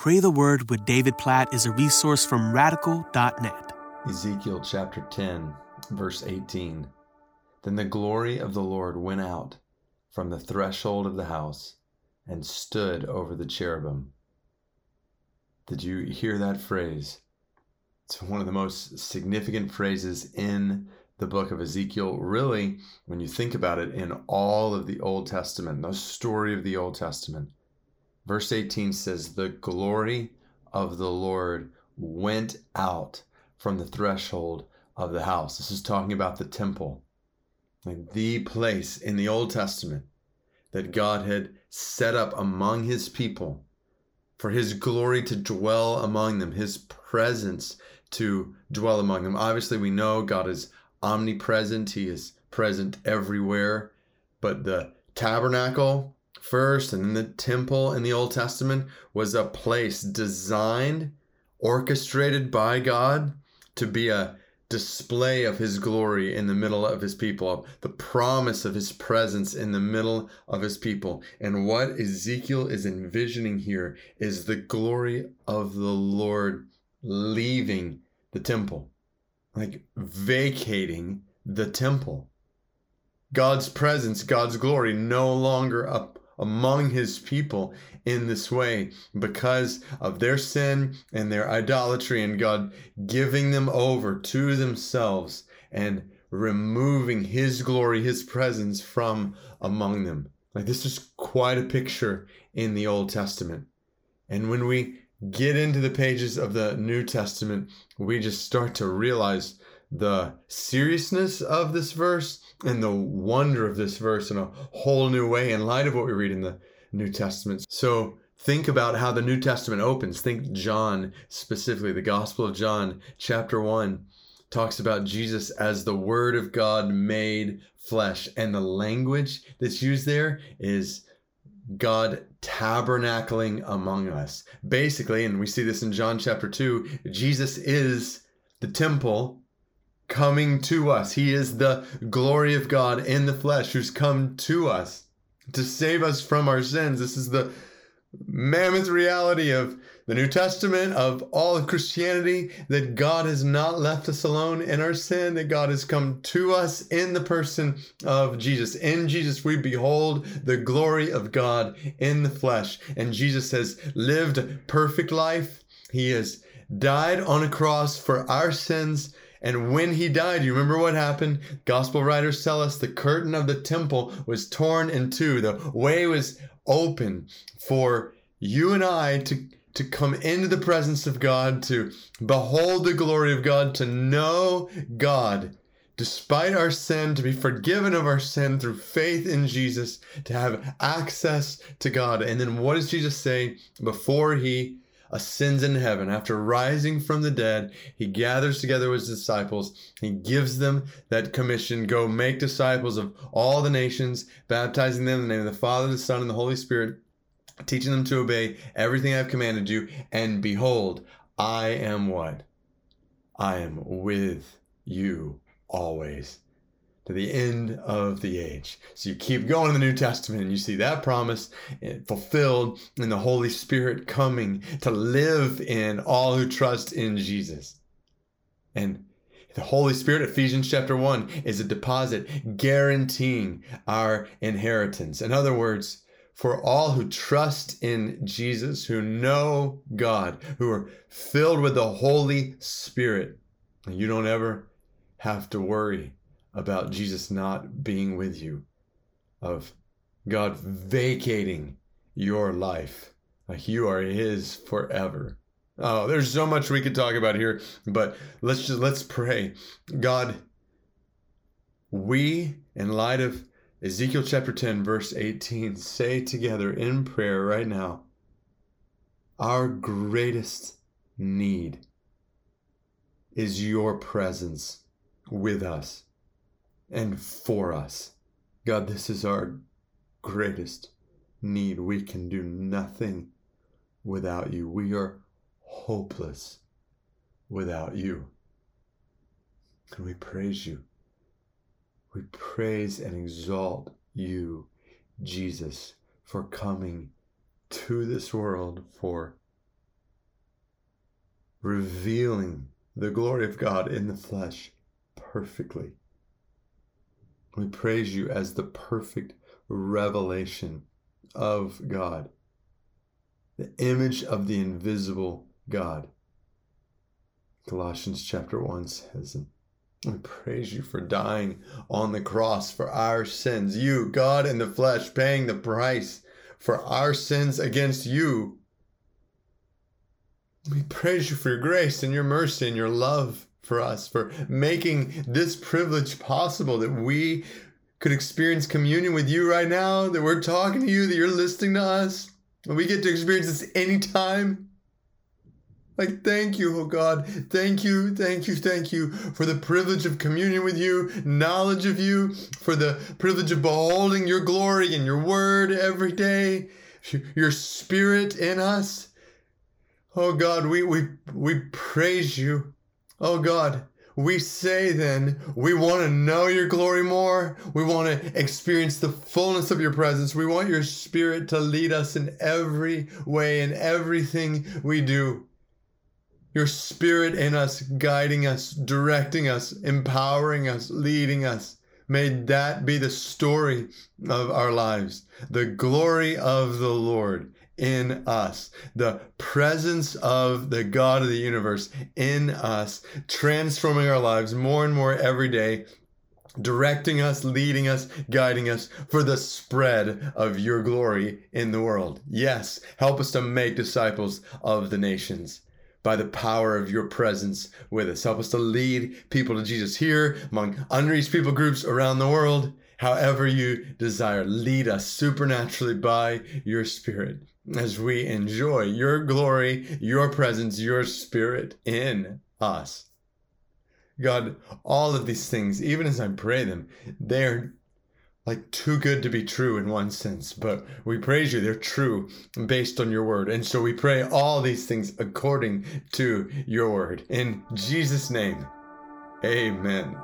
Pray the Word with David Platt is a resource from radical.net. Ezekiel chapter 10, verse 18. Then the glory of the Lord went out from the threshold of the house and stood over the cherubim. Did you hear that phrase? It's one of the most significant phrases in the book of Ezekiel. Really, when you think about it, in all of the Old Testament, the story of the Old Testament. Verse 18 says, The glory of the Lord went out from the threshold of the house. This is talking about the temple, the place in the Old Testament that God had set up among his people for his glory to dwell among them, his presence to dwell among them. Obviously, we know God is omnipresent, he is present everywhere, but the tabernacle first and then the temple in the Old Testament was a place designed, orchestrated by God to be a display of his glory in the middle of his people, the promise of his presence in the middle of his people. And what Ezekiel is envisioning here is the glory of the Lord leaving the temple, like vacating the temple. God's presence, God's glory no longer up among his people in this way because of their sin and their idolatry, and God giving them over to themselves and removing his glory, his presence from among them. Like, this is quite a picture in the Old Testament. And when we get into the pages of the New Testament, we just start to realize the seriousness of this verse and the wonder of this verse in a whole new way in light of what we read in the New Testament. So think about how the New Testament opens. Think John, specifically, the Gospel of John, chapter 1, talks about Jesus as the Word of God made flesh. And the language that's used there is God tabernacling among us. Basically, and we see this in John chapter 2, Jesus is the temple coming to us. He is the glory of God in the flesh who's come to us to save us from our sins. This is the mammoth reality of the New Testament, of all of Christianity, that God has not left us alone in our sin, that God has come to us in the person of Jesus. In Jesus, we behold the glory of God in the flesh. And Jesus has lived a perfect life. He has died on a cross for our sins and when he died, you remember what happened? Gospel writers tell us the curtain of the temple was torn in two. The way was open for you and I to, to come into the presence of God, to behold the glory of God, to know God despite our sin, to be forgiven of our sin through faith in Jesus, to have access to God. And then what does Jesus say before he ascends into heaven. After rising from the dead, he gathers together his disciples. He gives them that commission go make disciples of all the nations, baptizing them in the name of the Father, the Son, and the Holy Spirit, teaching them to obey everything I've commanded you. And behold, I am what? I am with you always to the end of the age. So you keep going in the New Testament and you see that promise eh, fulfilled in the Holy Spirit coming to live in all who trust in Jesus. And the Holy Spirit, Ephesians chapter 1, is a deposit guaranteeing our inheritance. In other words, for all who trust in Jesus, who know God, who are filled with the Holy Spirit, you don't ever have to worry about Jesus not being with you, of God vacating your life. Like you are His forever. Oh, there's so much we could talk about here, but let's just let's pray. God, we, in light of Ezekiel chapter 10, verse 18, say together in prayer right now our greatest need is your presence with us and for us. God, this is our greatest need. We can do nothing without you. We are hopeless without you. And we praise you. We praise and exalt you, Jesus, for coming to this world, for revealing the glory of God in the flesh perfectly. We praise you as the perfect revelation of God, the image of the invisible God. Colossians chapter 1 says, we praise you for dying on the cross for our sins. You, God in the flesh, paying the price for our sins against you. We praise you for your grace and your mercy and your love for us, for making this privilege possible that we could experience communion with you right now, that we're talking to you, that you're listening to us, and we get to experience this anytime. Like, thank you, oh God. Thank you, thank you, thank you for the privilege of communion with you, knowledge of you, for the privilege of beholding your glory and your word every day, your spirit in us. Oh God, we, we, we praise you. Oh God, we say then, we want to know your glory more. We want to experience the fullness of your presence. We want your spirit to lead us in every way, in everything we do. Your spirit in us, guiding us, directing us, empowering us, leading us. May that be the story of our lives, the glory of the Lord in us, the presence of the God of the universe in us, transforming our lives more and more every day, directing us, leading us, guiding us for the spread of your glory in the world. Yes, help us to make disciples of the nations by the power of your presence with us. Help us to lead people to Jesus here among unreached people groups around the world, however you desire. Lead us supernaturally by your Spirit as we enjoy your glory, your presence, your Spirit in us. God, all of these things, even as I pray them, they're like too good to be true in one sense, but we praise you. They're true based on your word. And so we pray all these things according to your word. In Jesus' name, amen.